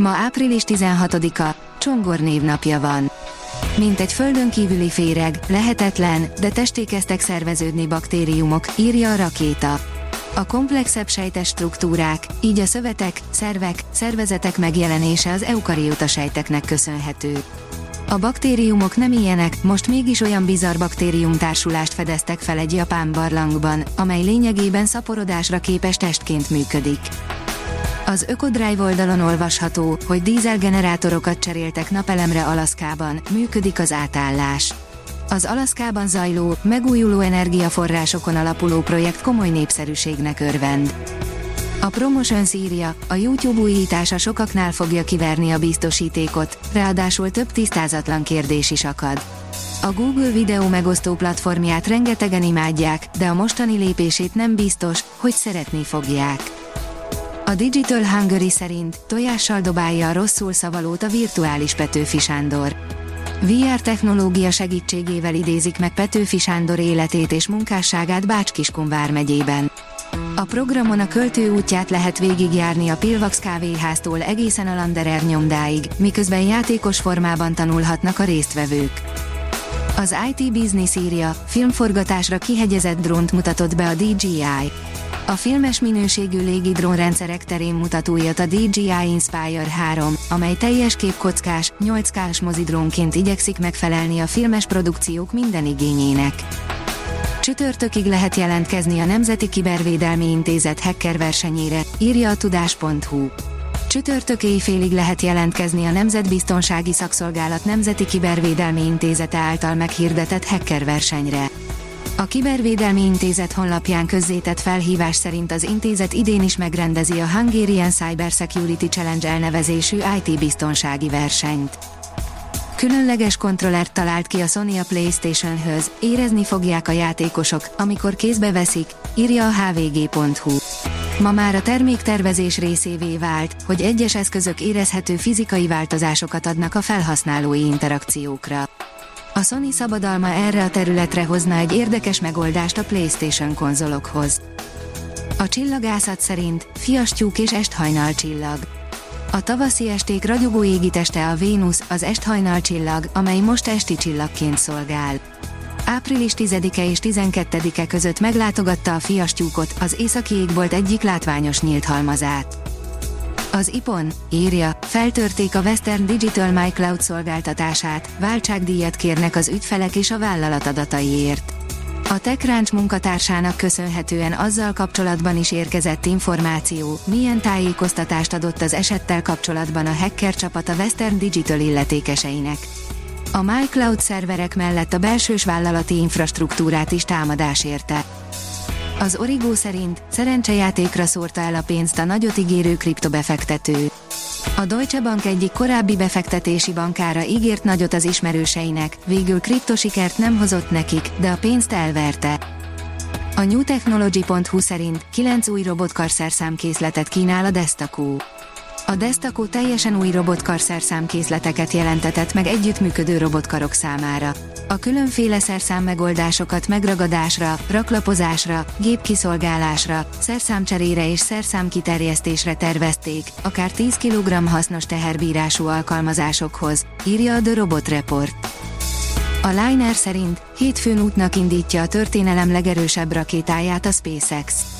Ma április 16-a, Csongor névnapja van. Mint egy földön kívüli féreg, lehetetlen, de testé kezdtek szerveződni baktériumok, írja a rakéta. A komplexebb sejtes struktúrák, így a szövetek, szervek, szervezetek megjelenése az eukarióta sejteknek köszönhető. A baktériumok nem ilyenek, most mégis olyan bizarr baktériumtársulást fedeztek fel egy japán barlangban, amely lényegében szaporodásra képes testként működik. Az Ökodrive oldalon olvasható, hogy dízelgenerátorokat cseréltek napelemre Alaszkában, működik az átállás. Az Alaszkában zajló, megújuló energiaforrásokon alapuló projekt komoly népszerűségnek örvend. A Promotion írja, a YouTube újítása sokaknál fogja kiverni a biztosítékot, ráadásul több tisztázatlan kérdés is akad. A Google videó megosztó platformját rengetegen imádják, de a mostani lépését nem biztos, hogy szeretni fogják. A Digital Hungary szerint tojással dobálja a rosszul szavalót a virtuális Petőfi Sándor. VR technológia segítségével idézik meg Petőfi Sándor életét és munkásságát Bács-Kiskun vármegyében. A programon a költő útját lehet végigjárni a Pilvax kávéháztól egészen a Landerer nyomdáig, miközben játékos formában tanulhatnak a résztvevők. Az IT Business írja, filmforgatásra kihegyezett drónt mutatott be a DJI. A filmes minőségű légi drónrendszerek terén mutat a DJI Inspire 3, amely teljes képkockás, 8K-s mozidrónként igyekszik megfelelni a filmes produkciók minden igényének. Csütörtökig lehet jelentkezni a Nemzeti Kibervédelmi Intézet hacker versenyére, írja a tudás.hu. Csütörtök éjfélig lehet jelentkezni a Nemzetbiztonsági Szakszolgálat Nemzeti Kibervédelmi Intézete által meghirdetett hacker versenyre. A Kibervédelmi Intézet honlapján közzétett felhívás szerint az intézet idén is megrendezi a Hungarian Cyber Security Challenge elnevezésű IT biztonsági versenyt. Különleges kontrollert talált ki a Sony a Playstation-höz, érezni fogják a játékosok, amikor kézbe veszik, írja a hvg.hu. Ma már a terméktervezés részévé vált, hogy egyes eszközök érezhető fizikai változásokat adnak a felhasználói interakciókra. A Sony szabadalma erre a területre hozna egy érdekes megoldást a PlayStation konzolokhoz. A csillagászat szerint fiastyúk és esthajnal csillag. A tavaszi esték ragyogó égiteste a Vénusz, az esthajnal csillag, amely most esti csillagként szolgál. Április 10-e és 12-e között meglátogatta a fiastyúkot, az északi égbolt egyik látványos nyílt halmazát. Az IPON, írja, feltörték a Western Digital My Cloud szolgáltatását, váltságdíjat kérnek az ügyfelek és a vállalat adataiért. A TechCrunch munkatársának köszönhetően azzal kapcsolatban is érkezett információ, milyen tájékoztatást adott az esettel kapcsolatban a hacker csapat a Western Digital illetékeseinek. A MyCloud szerverek mellett a belsős vállalati infrastruktúrát is támadás érte. Az Origo szerint szerencsejátékra szórta el a pénzt a nagyot ígérő kriptobefektető. A Deutsche Bank egyik korábbi befektetési bankára ígért nagyot az ismerőseinek, végül kriptosikert nem hozott nekik, de a pénzt elverte. A newtechnology.hu szerint 9 új robotkarszerszámkészletet kínál a Destaco. A Destaco teljesen új robotkarszerszámkészleteket jelentetett meg együttműködő robotkarok számára. A különféle szerszám megoldásokat megragadásra, raklapozásra, gépkiszolgálásra, szerszámcserére és szerszámkiterjesztésre tervezték, akár 10 kg hasznos teherbírású alkalmazásokhoz, írja a The Robot Report. A Liner szerint hétfőn útnak indítja a történelem legerősebb rakétáját a SpaceX.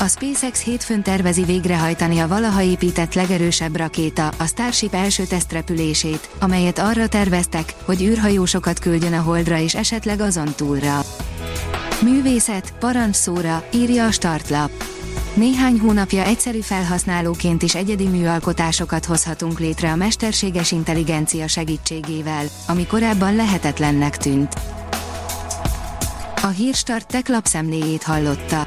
A SpaceX hétfőn tervezi végrehajtani a valaha épített legerősebb rakéta, a Starship első tesztrepülését, amelyet arra terveztek, hogy űrhajósokat küldjön a Holdra és esetleg azon túlra. Művészet, parancsszóra, írja a startlap. Néhány hónapja egyszerű felhasználóként is egyedi műalkotásokat hozhatunk létre a mesterséges intelligencia segítségével, ami korábban lehetetlennek tűnt. A Hírstart tech lapszemléjét hallotta.